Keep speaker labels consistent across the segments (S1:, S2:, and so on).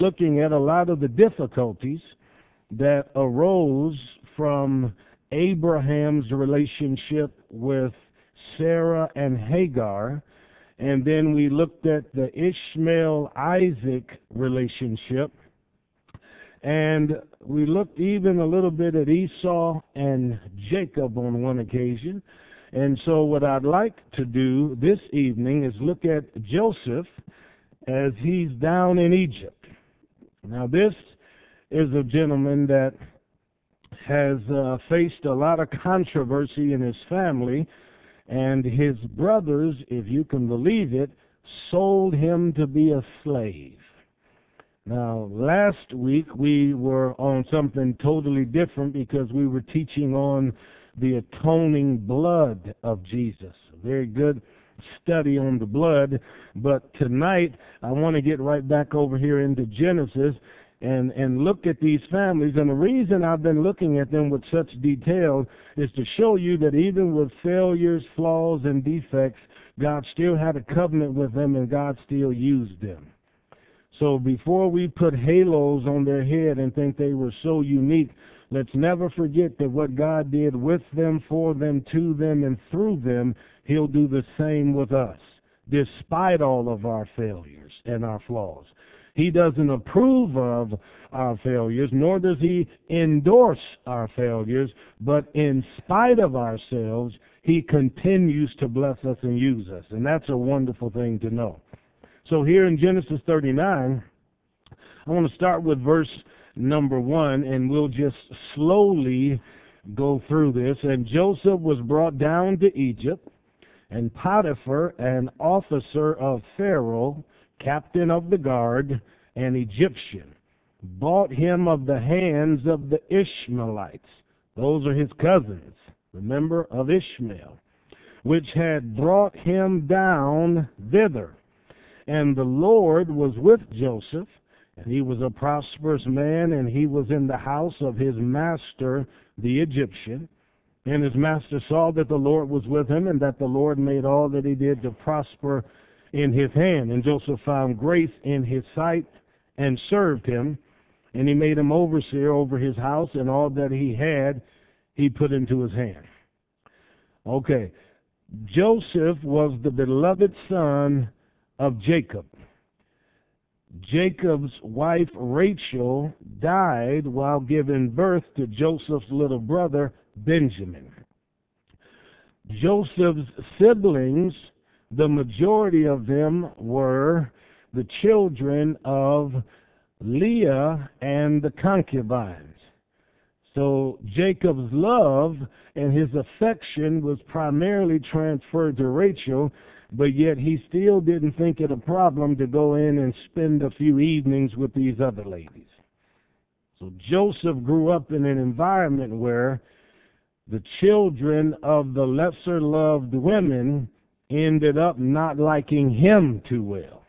S1: looking at a lot of the difficulties that arose from Abraham's relationship with Sarah and Hagar. And then we looked at the Ishmael Isaac relationship. And we looked even a little bit at Esau and Jacob on one occasion. And so, what I'd like to do this evening is look at Joseph as he's down in Egypt. Now, this is a gentleman that has uh, faced a lot of controversy in his family, and his brothers, if you can believe it, sold him to be a slave. Now, last week we were on something totally different because we were teaching on the atoning blood of Jesus. Very good study on the blood. But tonight, I want to get right back over here into Genesis and and look at these families and the reason I've been looking at them with such detail is to show you that even with failures, flaws and defects, God still had a covenant with them and God still used them. So before we put halos on their head and think they were so unique, let's never forget that what God did with them, for them, to them, and through them, He'll do the same with us, despite all of our failures and our flaws. He doesn't approve of our failures, nor does He endorse our failures, but in spite of ourselves, He continues to bless us and use us. And that's a wonderful thing to know. So here in Genesis 39, I want to start with verse number 1, and we'll just slowly go through this. And Joseph was brought down to Egypt, and Potiphar, an officer of Pharaoh, captain of the guard, an Egyptian, bought him of the hands of the Ishmaelites. Those are his cousins, remember, of Ishmael, which had brought him down thither. And the Lord was with Joseph, and he was a prosperous man, and he was in the house of his master, the Egyptian. And his master saw that the Lord was with him, and that the Lord made all that he did to prosper in his hand. And Joseph found grace in his sight and served him. And he made him overseer over his house, and all that he had he put into his hand. Okay. Joseph was the beloved son of Jacob. Jacob's wife Rachel died while giving birth to Joseph's little brother Benjamin. Joseph's siblings, the majority of them were the children of Leah and the concubines. So Jacob's love and his affection was primarily transferred to Rachel, but yet he still didn't think it a problem to go in and spend a few evenings with these other ladies. So Joseph grew up in an environment where the children of the lesser loved women ended up not liking him too well.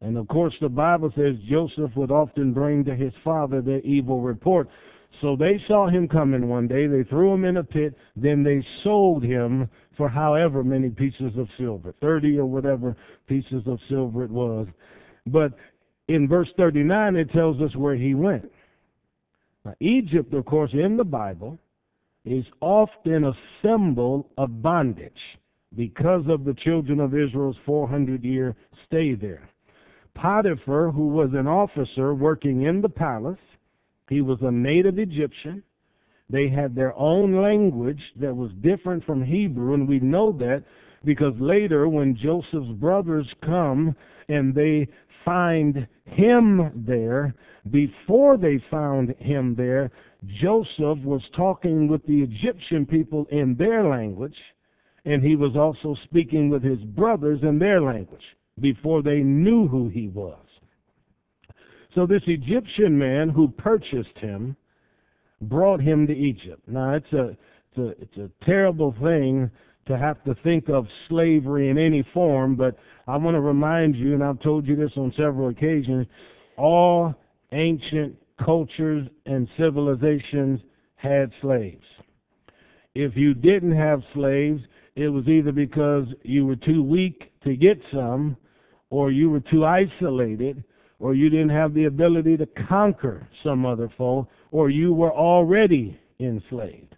S1: And of course, the Bible says Joseph would often bring to his father their evil report. So they saw him coming one day, they threw him in a pit, then they sold him for however many pieces of silver, 30 or whatever pieces of silver it was. But in verse 39, it tells us where he went. Now, Egypt, of course, in the Bible, is often a symbol of bondage because of the children of Israel's 400 year stay there. Potiphar, who was an officer working in the palace, he was a native Egyptian. They had their own language that was different from Hebrew, and we know that because later when Joseph's brothers come and they find him there, before they found him there, Joseph was talking with the Egyptian people in their language, and he was also speaking with his brothers in their language before they knew who he was. So this Egyptian man who purchased him brought him to Egypt. Now it's a it's a it's a terrible thing to have to think of slavery in any form, but I want to remind you, and I've told you this on several occasions, all ancient cultures and civilizations had slaves. If you didn't have slaves, it was either because you were too weak to get some, or you were too isolated, or you didn't have the ability to conquer some other foe, or you were already enslaved.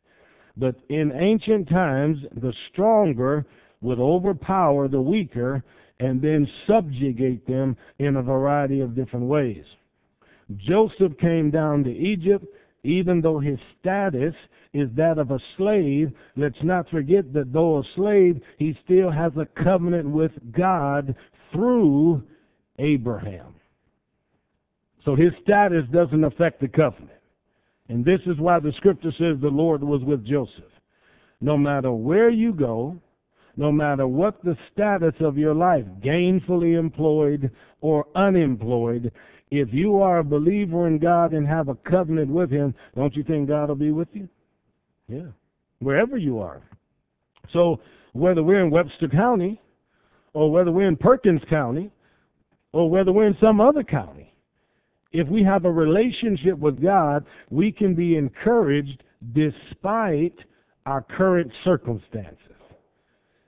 S1: But in ancient times, the stronger would overpower the weaker and then subjugate them in a variety of different ways. Joseph came down to Egypt, even though his status is that of a slave. Let's not forget that though a slave, he still has a covenant with God through Abraham. So his status doesn't affect the covenant. And this is why the scripture says the Lord was with Joseph. No matter where you go, no matter what the status of your life, gainfully employed or unemployed, if you are a believer in God and have a covenant with Him, don't you think God will be with you? Yeah. Wherever you are. So, whether we're in Webster County, or whether we're in Perkins County, or whether we're in some other county, if we have a relationship with God, we can be encouraged despite our current circumstances.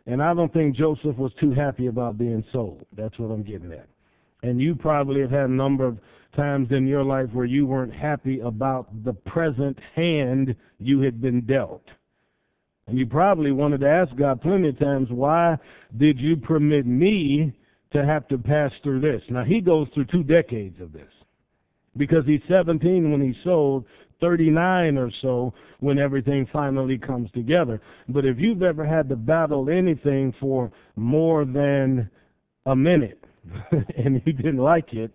S1: And I don't think Joseph was too happy about being sold. That's what I'm getting at. And you probably have had a number of times in your life where you weren't happy about the present hand you had been dealt. And you probably wanted to ask God plenty of times, why did you permit me to have to pass through this? Now, he goes through two decades of this because he's 17 when he sold, 39 or so when everything finally comes together. But if you've ever had to battle anything for more than a minute and you didn't like it,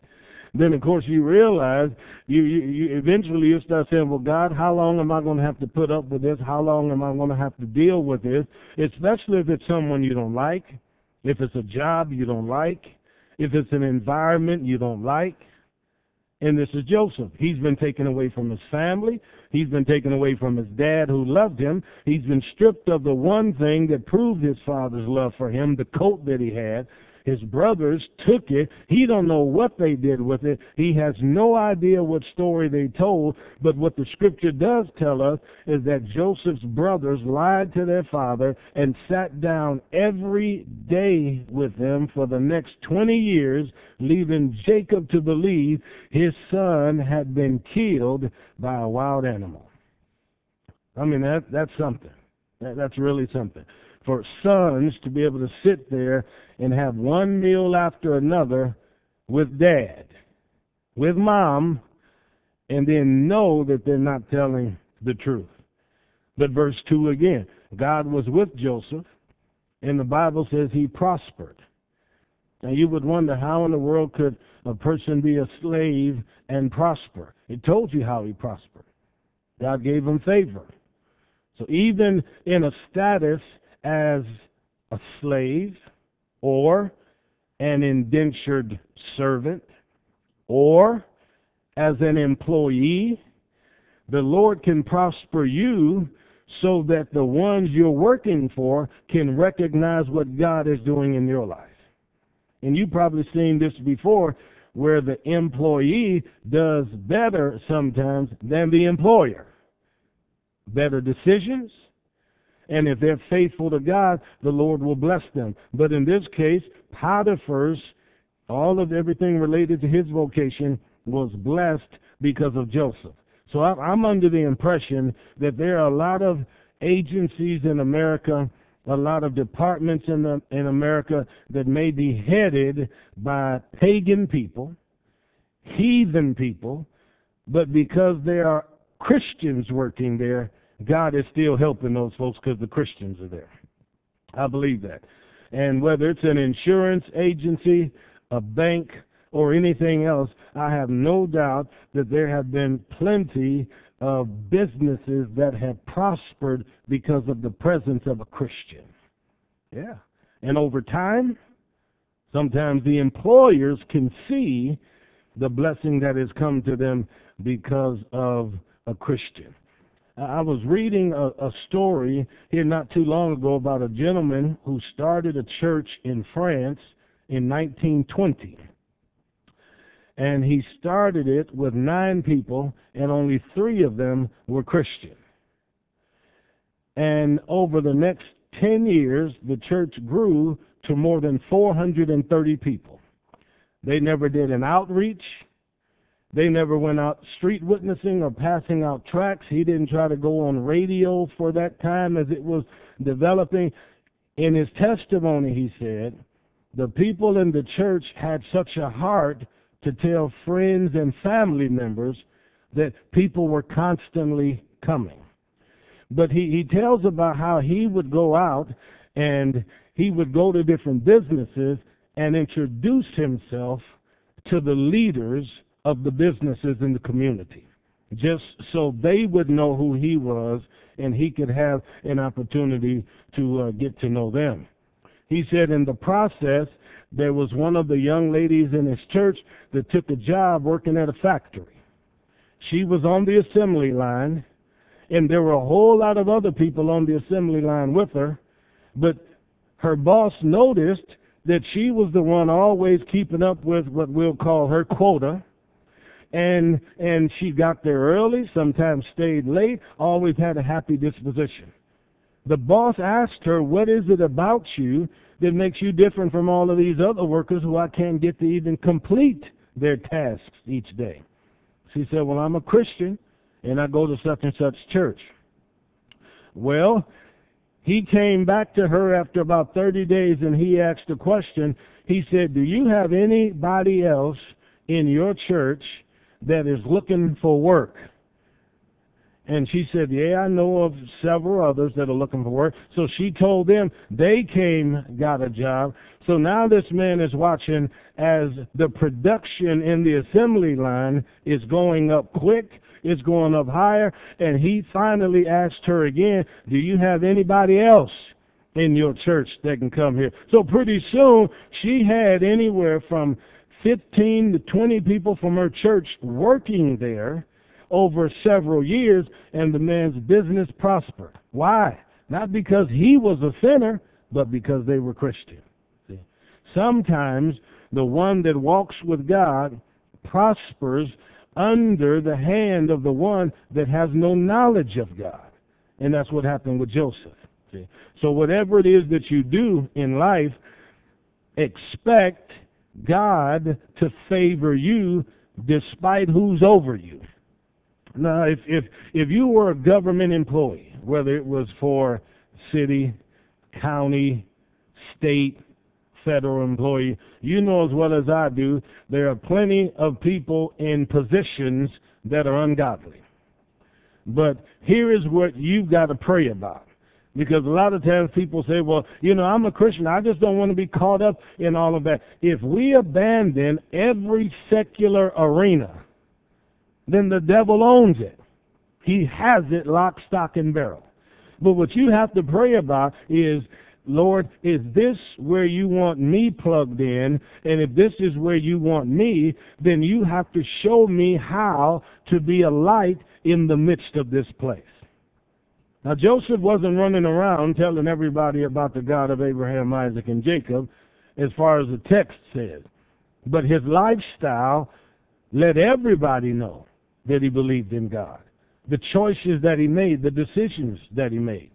S1: then of course you realize you, you, you eventually you start saying, well, God, how long am I going to have to put up with this? How long am I going to have to deal with this? Especially if it's someone you don't like, if it's a job you don't like, if it's an environment you don't like. And this is Joseph. He's been taken away from his family. He's been taken away from his dad who loved him. He's been stripped of the one thing that proved his father's love for him, the coat that he had. His brothers took it. He don't know what they did with it. He has no idea what story they told. But what the scripture does tell us is that Joseph's brothers lied to their father and sat down every day with them for the next 20 years, leaving Jacob to believe his son had been killed by a wild animal. I mean, that, that's something. That, that's really something for sons to be able to sit there and have one meal after another with dad, with mom, and then know that they're not telling the truth. But verse 2 again God was with Joseph, and the Bible says he prospered. Now you would wonder how in the world could a person be a slave and prosper? It told you how he prospered. God gave him favor. So even in a status as a slave or an indentured servant or as an employee, the Lord can prosper you so that the ones you're working for can recognize what God is doing in your life. And you've probably seen this before where the employee does better sometimes than the employer. Better decisions, and if they're faithful to God, the Lord will bless them. But in this case, Potiphar's, all of everything related to his vocation was blessed because of Joseph. So I'm under the impression that there are a lot of agencies in America, a lot of departments in, the, in America that may be headed by pagan people, heathen people, but because there are Christians working there, God is still helping those folks because the Christians are there. I believe that. And whether it's an insurance agency, a bank, or anything else, I have no doubt that there have been plenty of businesses that have prospered because of the presence of a Christian. Yeah. And over time, sometimes the employers can see the blessing that has come to them because of a Christian. I was reading a, a story here not too long ago about a gentleman who started a church in France in 1920. And he started it with nine people, and only three of them were Christian. And over the next 10 years, the church grew to more than 430 people. They never did an outreach. They never went out street witnessing or passing out tracts. He didn't try to go on radio for that time as it was developing. In his testimony, he said, the people in the church had such a heart to tell friends and family members that people were constantly coming. But he, he tells about how he would go out and he would go to different businesses and introduce himself to the leaders of the businesses in the community, just so they would know who he was and he could have an opportunity to uh, get to know them. He said in the process, there was one of the young ladies in his church that took a job working at a factory. She was on the assembly line, and there were a whole lot of other people on the assembly line with her, but her boss noticed that she was the one always keeping up with what we'll call her quota. And and she got there early, sometimes stayed late, always had a happy disposition. The boss asked her, What is it about you that makes you different from all of these other workers who I can't get to even complete their tasks each day? She said, Well, I'm a Christian and I go to such and such church. Well, he came back to her after about 30 days and he asked a question. He said, Do you have anybody else in your church that is looking for work? And she said, Yeah, I know of several others that are looking for work. So she told them they came, got a job. So now this man is watching as the production in the assembly line is going up quick it's going up higher. And he finally asked her again, Do you have anybody else in your church that can come here? So pretty soon, she had anywhere from 15 to 20 people from her church working there over several years, and the man's business prospered. Why? Not because he was a sinner, but because they were Christian. See? Sometimes the one that walks with God prospers under the hand of the one that has no knowledge of God. And that's what happened with Joseph. See? So whatever it is that you do in life, expect God to favor you despite who's over you. Now, if, if, if you were a government employee, whether it was for city, county, state, federal employee, you know as well as I do, there are plenty of people in positions that are ungodly. But here is what you've got to pray about. Because a lot of times people say, well, you know, I'm a Christian. I just don't want to be caught up in all of that. If we abandon every secular arena, then the devil owns it. He has it lock, stock, and barrel. But what you have to pray about is Lord, is this where you want me plugged in? And if this is where you want me, then you have to show me how to be a light in the midst of this place. Now, Joseph wasn't running around telling everybody about the God of Abraham, Isaac, and Jacob, as far as the text says. But his lifestyle let everybody know that he believed in God. The choices that he made, the decisions that he made.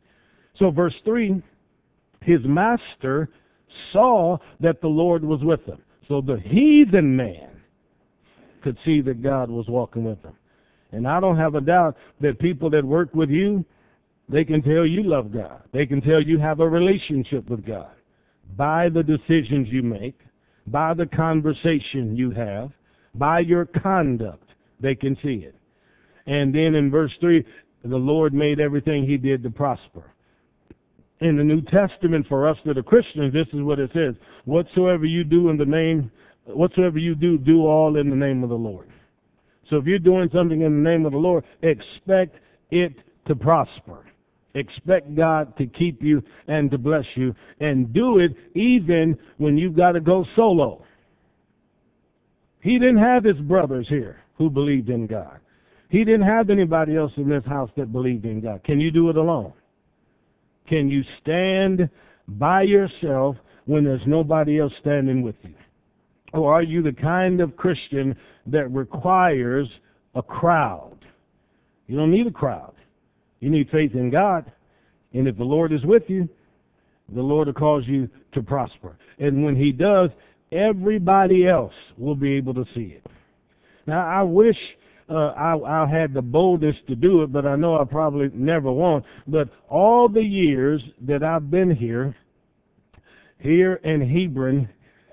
S1: So, verse 3 his master saw that the Lord was with him. So the heathen man could see that God was walking with him. And I don't have a doubt that people that work with you, they can tell you love God. They can tell you have a relationship with God by the decisions you make, by the conversation you have, by your conduct. They can see it. And then in verse 3, the Lord made everything he did to prosper in the New Testament for us that are Christians, this is what it says. Whatsoever you do in the name, whatsoever you do, do all in the name of the Lord. So if you're doing something in the name of the Lord, expect it to prosper. Expect God to keep you and to bless you and do it even when you've got to go solo. He didn't have his brothers here who believed in God. He didn't have anybody else in this house that believed in God. Can you do it alone? Can you stand by yourself when there's nobody else standing with you? Or are you the kind of Christian that requires a crowd? You don't need a crowd. You need faith in God. And if the Lord is with you, the Lord will cause you to prosper. And when He does, everybody else will be able to see it. Now, I wish uh, I, I had the boldness to do it, but I know I probably never won't. But all the years that I've been here, here in Hebron,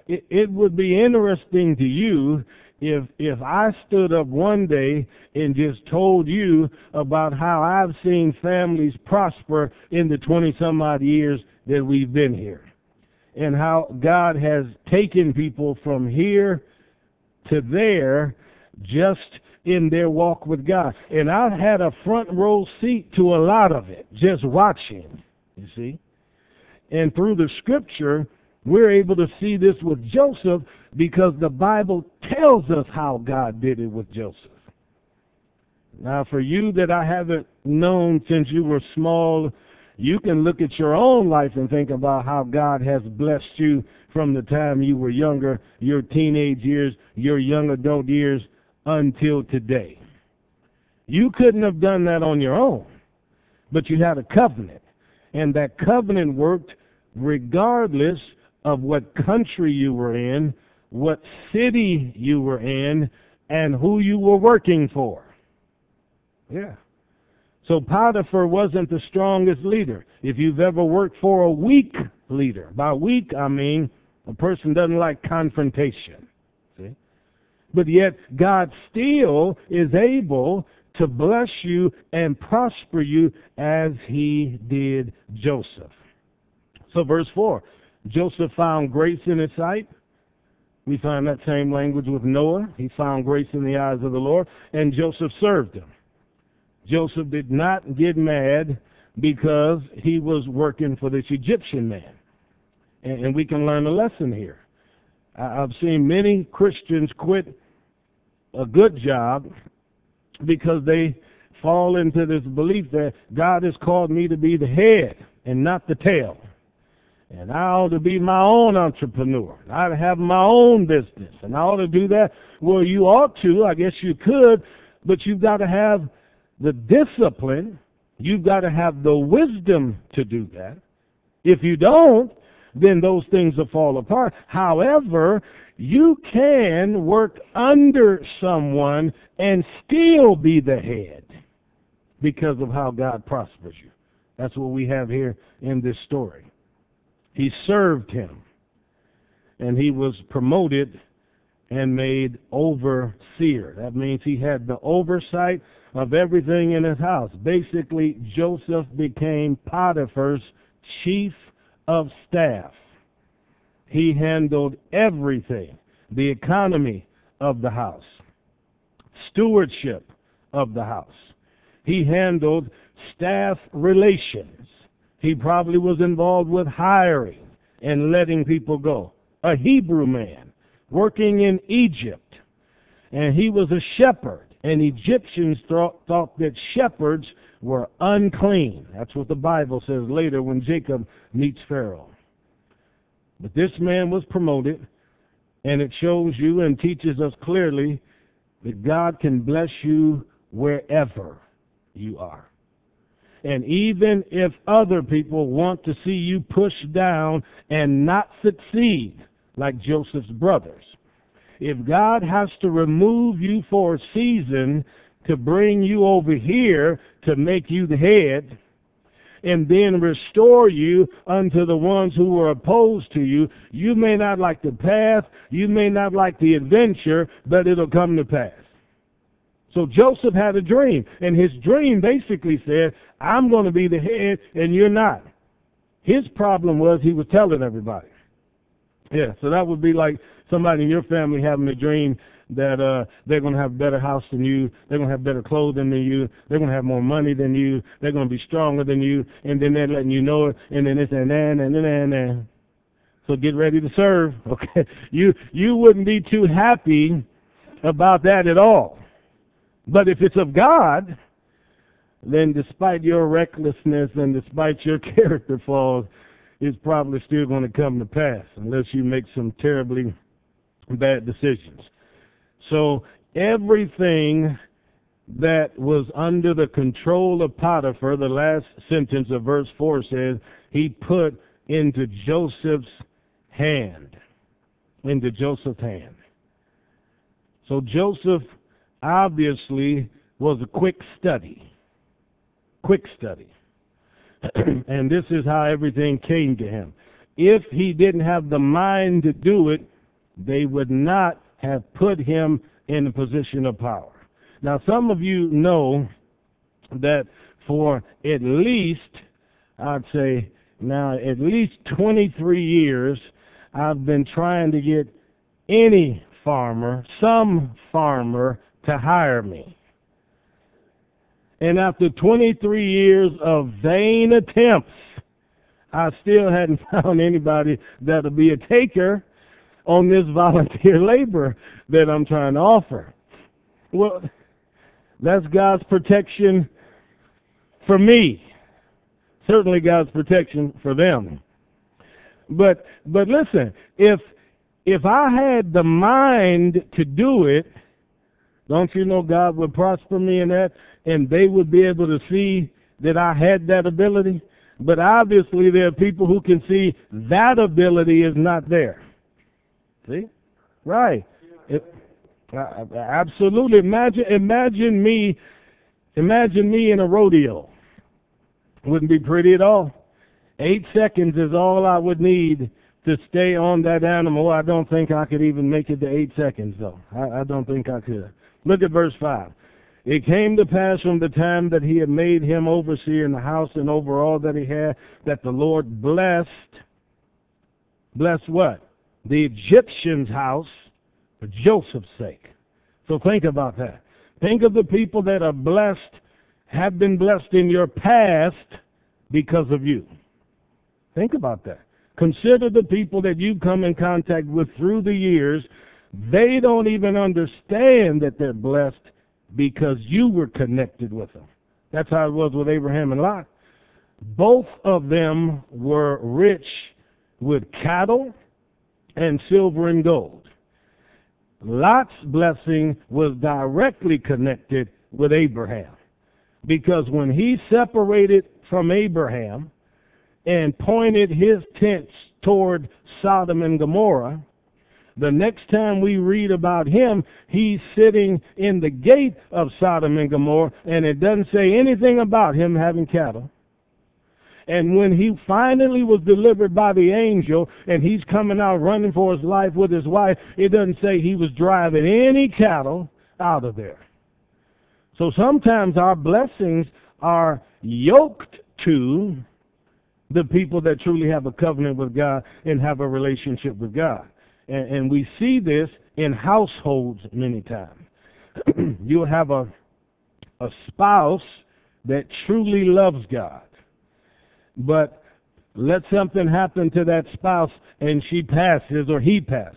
S1: it, it would be interesting to you if if I stood up one day and just told you about how I've seen families prosper in the twenty some odd years that we've been here, and how God has taken people from here to there just in their walk with God. And I've had a front row seat to a lot of it, just watching, you see. And through the scripture, we're able to see this with Joseph because the Bible tells us how God did it with Joseph. Now, for you that I haven't known since you were small, you can look at your own life and think about how God has blessed you from the time you were younger, your teenage years, your young adult years, until today. You couldn't have done that on your own, but you had a covenant. And that covenant worked regardless of what country you were in, what city you were in, and who you were working for. Yeah. So Potiphar wasn't the strongest leader. If you've ever worked for a weak leader, by weak I mean a person doesn't like confrontation. See? But yet God still is able to bless you and prosper you as he did Joseph. So verse 4, Joseph found grace in his sight. We find that same language with Noah. He found grace in the eyes of the Lord, and Joseph served him. Joseph did not get mad because he was working for this Egyptian man. And, we can learn a lesson here. I've seen many Christians quit a good job because they fall into this belief that God has called me to be the head and not the tail. And I ought to be my own entrepreneur. I ought to have my own business. And I ought to do that. Well, you ought to. I guess you could. But you've got to have the discipline. You've got to have the wisdom to do that. If you don't, then those things will fall apart. However, you can work under someone and still be the head because of how God prospers you. That's what we have here in this story. He served him, and he was promoted and made overseer. That means he had the oversight of everything in his house. Basically, Joseph became Potiphar's chief of staff. He handled everything the economy of the house, stewardship of the house. He handled staff relations. He probably was involved with hiring and letting people go. A Hebrew man working in Egypt. And he was a shepherd. And Egyptians thought, thought that shepherds were unclean. That's what the Bible says later when Jacob meets Pharaoh. But this man was promoted, and it shows you and teaches us clearly that God can bless you wherever you are. And even if other people want to see you pushed down and not succeed, like Joseph's brothers, if God has to remove you for a season to bring you over here to make you the head, and then restore you unto the ones who were opposed to you. You may not like the path, you may not like the adventure, but it'll come to pass. So Joseph had a dream, and his dream basically said, I'm going to be the head and you're not. His problem was he was telling everybody. Yeah, so that would be like somebody in your family having a dream that uh they're going to have a better house than you, they're going to have better clothing than you, they're going to have more money than you, they're going to be stronger than you, and then they're letting you know it, and then it's and then and then and then. So get ready to serve. Okay, you you wouldn't be too happy about that at all. But if it's of God, then despite your recklessness and despite your character flaws, it's probably still going to come to pass unless you make some terribly bad decisions. So everything that was under the control of Potiphar, the last sentence of verse 4 says, he put into Joseph's hand. into Joseph's hand. So Joseph obviously was a quick study. Quick study. and this is how everything came to him. If he didn't have the mind to do it, they would not have put him in a position of power. Now, some of you know that for at least, I'd say now, at least 23 years, I've been trying to get any farmer, some farmer, to hire me. And after 23 years of vain attempts, I still hadn't found anybody that'll be a taker on this volunteer labor that I'm trying to offer. Well, that's God's protection for me. Certainly God's protection for them. But but listen, if if I had the mind to do it, don't you know God would prosper me in that and they would be able to see that I had that ability? But obviously there are people who can see that ability is not there. See? Right. It, uh, absolutely. Imagine imagine me imagine me in a rodeo. Wouldn't be pretty at all. Eight seconds is all I would need to stay on that animal. I don't think I could even make it to eight seconds, though. I, I don't think I could. Look at verse 5. It came to pass from the time that he had made him overseer in the house and over all that he had, that the Lord blessed, blessed what? The Egyptian's house for Joseph's sake. So think about that. Think of the people that are blessed, have been blessed in your past because of you. Think about that. Consider the people that you've come in contact with through the years. They don't even understand that they're blessed because you were connected with them. That's how it was with Abraham and Lot. Both of them were rich with cattle and silver and gold. Lot's blessing was directly connected with Abraham. Because when he separated from Abraham, and pointed his tents toward Sodom and Gomorrah, the next time we read about him, he's sitting in the gate of Sodom and Gomorrah, and it doesn't say anything about him having cattle. And when he finally was delivered by the angel, and he's coming out running for his life with his wife, it doesn't say he was driving any cattle out of there. So sometimes our blessings are yoked to the people that truly have a covenant with God and have a relationship with God. And, and we see this in households many times. You'll have a, a spouse that truly loves God, but let something happen to that spouse and she passes or he passes.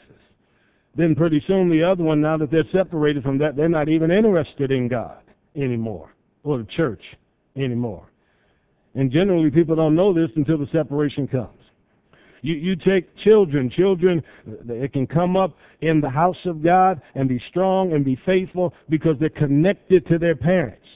S1: Then pretty soon the other one, now that they're separated from that, they're not even interested in God anymore or the church anymore. And generally, people don't know this until the separation comes. You, you take children, children, it can come up in the house of God and be strong and be faithful because they're connected to their parents.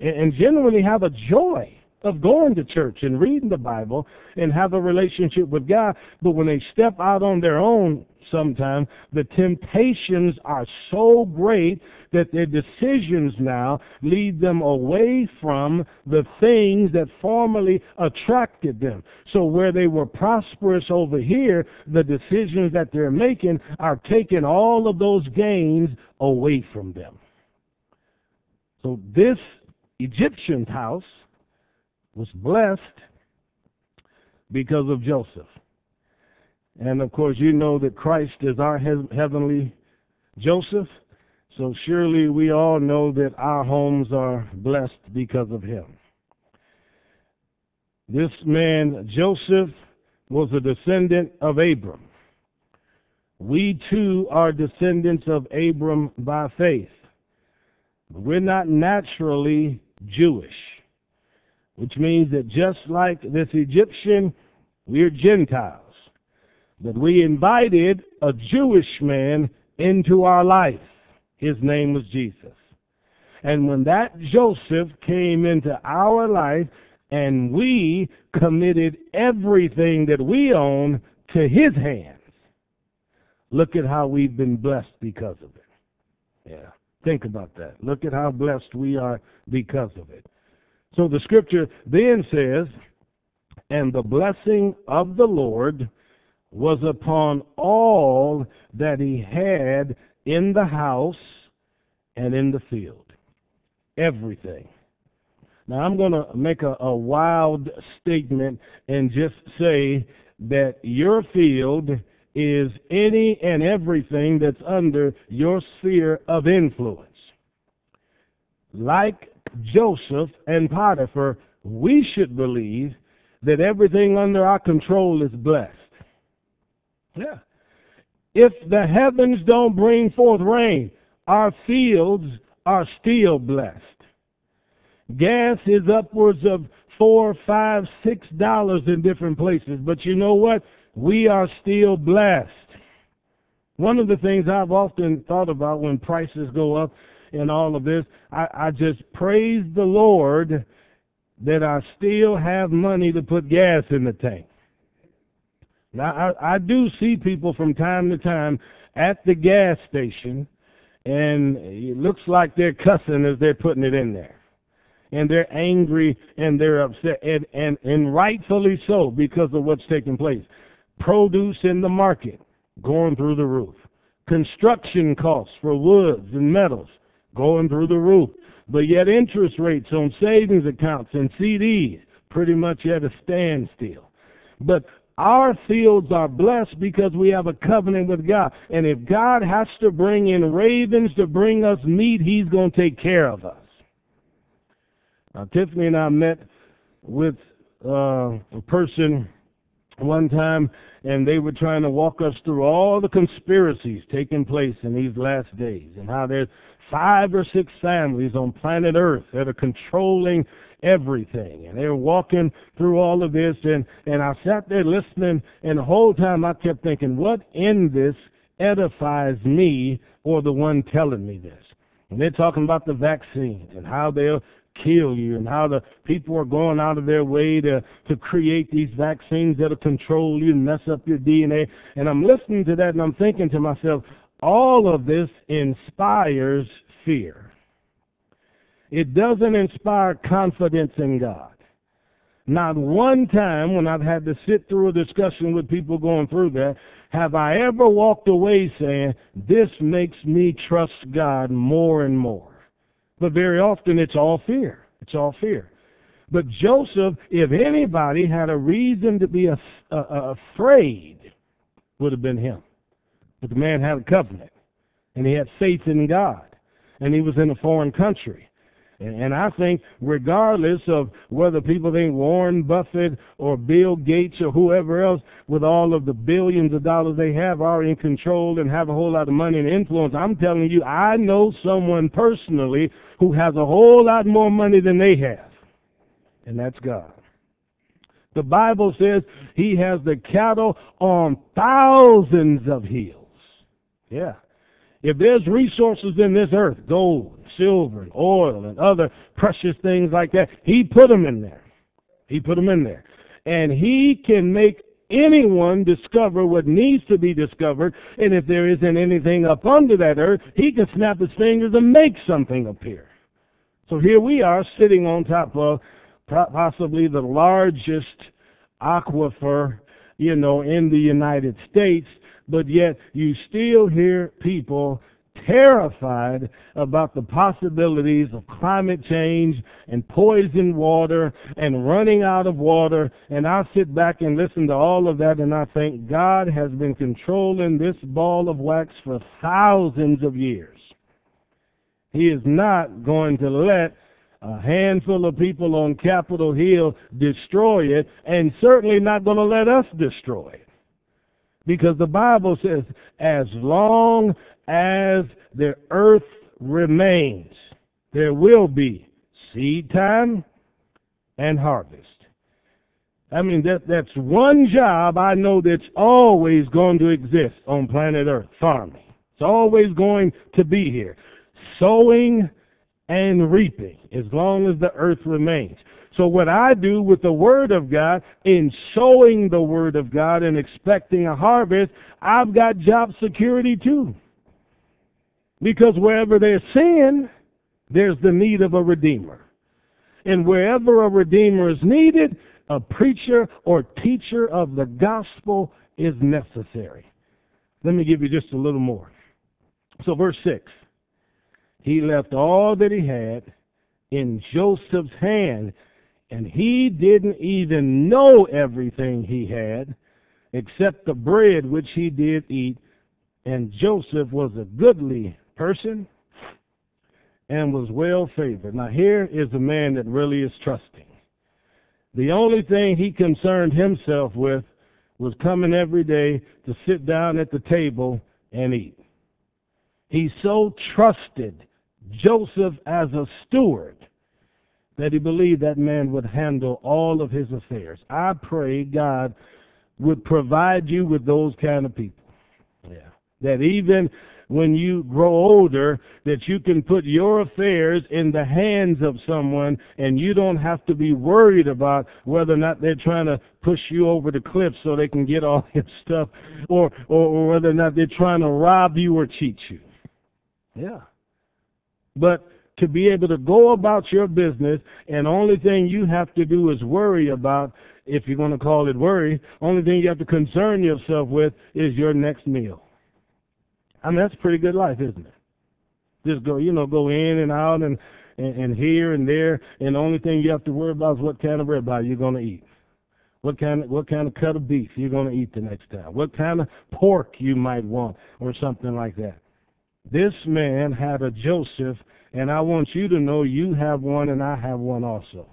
S1: And, and generally have a joy of going to church and reading the Bible and have a relationship with God. But when they step out on their own, sometimes the temptations are so great that their decisions now lead them away from the things that formerly attracted them. So where they were prosperous over here, the decisions that they're making are taking all of those gains away from them. So this Egyptian's house was blessed because of Joseph. And of course, you know that Christ is our he- heavenly Joseph. So surely we all know that our homes are blessed because of him. This man, Joseph, was a descendant of Abram. We too are descendants of Abram by faith. We're not naturally Jewish, which means that just like this Egyptian, we're Gentiles. But we invited a Jewish man into our life. His name was Jesus. And when that Joseph came into our life and we committed everything that we own to his hands, Look at how we've been blessed because of it. Yeah. Think about that. Look at how blessed we are because of it. So the scripture then says, And the blessing of the Lord was upon all that he had in the house and in the field. Everything. Now I'm going to make a, a wild statement and just say that your field is any and everything that's under your sphere of influence. Like Joseph and Potiphar, we should believe that everything under our control is blessed. Yeah. If the heavens don't bring forth rain, our fields are still blessed. Gas is upwards of four, five, six dollars in different places, but you know what? We are still blessed. One of the things I've often thought about when prices go up and all of this, I, I just praise the Lord that I still have money to put gas in the tank. Now, I, I do see people from time to time at the gas station, and it looks like they're cussing as they're putting it in there. And they're angry and they're upset, and, and, and rightfully so because of what's taking place. Produce in the market going through the roof. Construction costs for woods and metals going through the roof. But yet interest rates on savings accounts and CDs pretty much at a standstill. But our fields are blessed because we have a covenant with God. And if God has to bring in ravens to bring us meat, He's going to take care of us. Now, Tiffany and I met with uh, a person one time, and they were trying to walk us through all the conspiracies taking place in these last days and how there's five or six families on planet Earth that are controlling everything. And they're walking through all of this, and, and I sat there listening, and the whole time I kept thinking, what in this edifies me or the one telling me this? And they're talking about the vaccines and how they'll kill you and how the people are going out of their way to, to create these vaccines that'll control you and mess up your DNA. And I'm listening to that and I'm thinking to myself, all of this inspires fear. It doesn't inspire confidence in God. Not one time when I've had to sit through a discussion with people going through that have I ever walked away saying, this makes me trust God more and more. But very often it's all fear. It's all fear. But Joseph, if anybody had a reason to be a, a, afraid, would have been him. But the man had a covenant, and he had faith in God, and he was in a foreign country. And I think, regardless of whether people think Warren Buffett or Bill Gates or whoever else, with all of the billions of dollars they have, are in control and have a whole lot of money and influence, I'm telling you, I know someone personally who has a whole lot more money than they have. And that's God. The Bible says he has the cattle on thousands of hills. Yeah. If there's resources in this earth, gold, silver, oil, and other precious things like that, he put them in there. He put them in there. And he can make anyone discover what needs to be discovered. And if there isn't anything up under that earth, he can snap his fingers and make something appear. So here we are sitting on top of possibly the largest aquifer, you know, in the United States but yet you still hear people terrified about the possibilities of climate change and poison water and running out of water. And I sit back and listen to all of that and I think God has been controlling this ball of wax for thousands of years. He is not going to let a handful of people on Capitol Hill destroy it and certainly not going to let us destroy it. Because the Bible says, as long as the earth remains, there will be seed time and harvest. I mean, that, that's one job I know that's always going to exist on planet Earth farming. It's always going to be here. Sowing and reaping as long as the earth remains. So what I do with the Word of God in sowing the Word of God and expecting a harvest, I've got job security too. Because wherever there's sin, there's the need of a Redeemer. And wherever a Redeemer is needed, a preacher or teacher of the gospel is necessary. Let me give you just a little more. So, verse 6 He left all that he had in Joseph's hand, and he didn't even know everything he had except the bread which he did eat. And Joseph was a goodly person and was well favored. Now, here is a man that really is trusting. The only thing he concerned himself with was coming every day to sit down at the table and eat. He so trusted Joseph as a steward that he believed that man would handle all of his affairs. I pray God would provide you with those kind of people. Yeah. That even when you grow older that you can put your affairs in the hands of someone and you don't have to be worried about whether or not they're trying to push you over the cliff so they can get all your stuff or, or, or whether or not they're trying to rob you or cheat you. Yeah. But to be able to go about your business and only thing you have to do is worry about if you're going to call it worry only thing you have to concern yourself with is your next meal I mean, that's pretty good life, isn't it? Just go, you know, go in and out and, and, and here and there, and the only thing you have to worry about is what kind of ribeye you're going to eat. What kind of what kind of cut of beef you're going to eat the next time? What kind of pork you might want, or something like that. This man had a Joseph, and I want you to know you have one, and I have one also.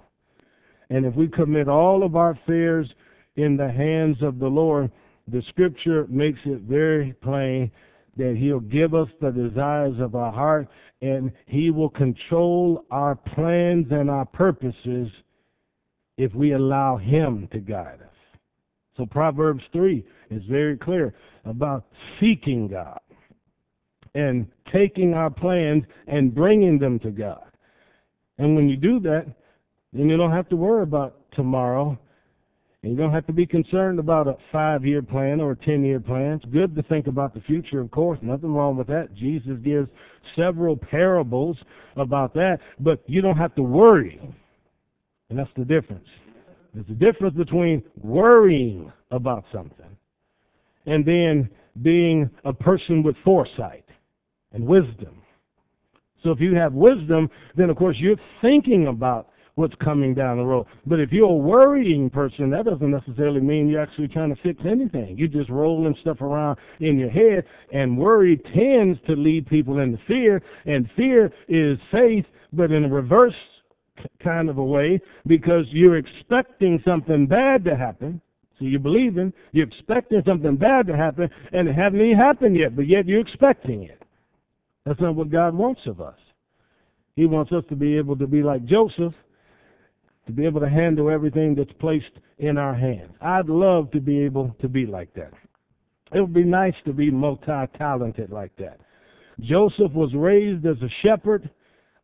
S1: And if we commit all of our fears in the hands of the Lord, the Scripture makes it very plain that He'll give us the desires of our heart and He will control our plans and our purposes if we allow Him to guide us. So Proverbs 3 is very clear about seeking God and taking our plans and bringing them to God. And when you do that, then you don't have to worry about tomorrow and you don't have to be concerned about a five year plan or a ten year plan. It's good to think about the future, of course. Nothing wrong with that. Jesus gives several parables about that, but you don't have to worry. And that's the difference. There's a difference between worrying about something and then being a person with foresight and wisdom. So if you have wisdom, then of course you're thinking about what's coming down the road. But if you're a worrying person, that doesn't necessarily mean you're actually trying to fix anything. You're just rolling stuff around in your head, and worry tends to lead people into fear, and fear is faith, but in a reverse kind of a way because you're expecting something bad to happen. So you're believing, you're expecting something bad to happen, and it hasn't even happened yet, but yet you're expecting it. That's not what God wants of us. He wants us to be able to be like Joseph to be able to handle everything that's placed in our hands. I'd love to be able to be like that. It would be nice to be multi-talented like that. Joseph was raised as a shepherd.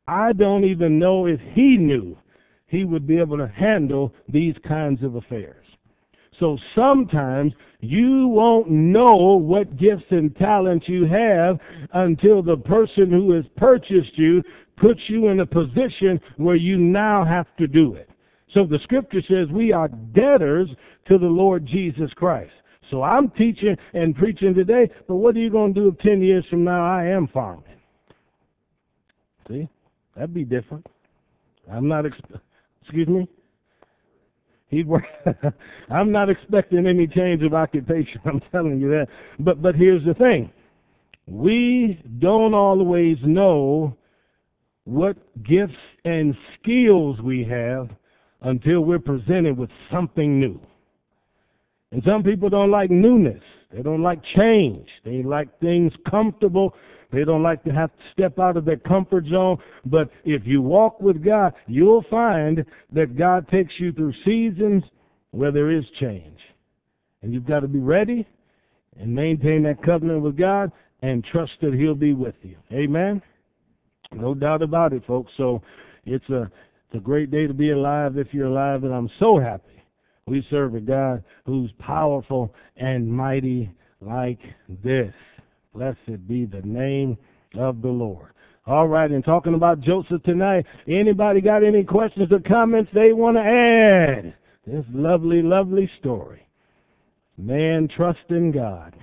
S1: I don't even know if he knew he would be able to handle these kinds of affairs. So sometimes you won't know what gifts and talents you have until the person who has purchased you puts you in a position where you now have to do it. So the scripture says we are debtors to the Lord Jesus Christ. So I'm teaching and preaching today, but what are you going to do if 10 years from now I am farming? See? That'd be different. I'm not, exp- excuse me? He'd work. I'm not expecting any change of occupation. I'm telling you that. But, but here's the thing. We don't always know what gifts and skills we have until we're presented with something new. And some people don't like newness. They don't like change. They like things comfortable. They don't like to have to step out of their comfort zone. But if you walk with God, you'll find that God takes you through seasons where there is change. And you've got to be ready and maintain that covenant with God and trust that He'll be with you. Amen? No doubt about it, folks. So it's a It's a great day to be alive if you're alive, and I'm so happy we serve a God who's powerful and mighty like this. Blessed be the name of the Lord. All right, and talking about Joseph tonight, anybody got any questions or comments they want to add? This lovely, lovely story. Man trusting God.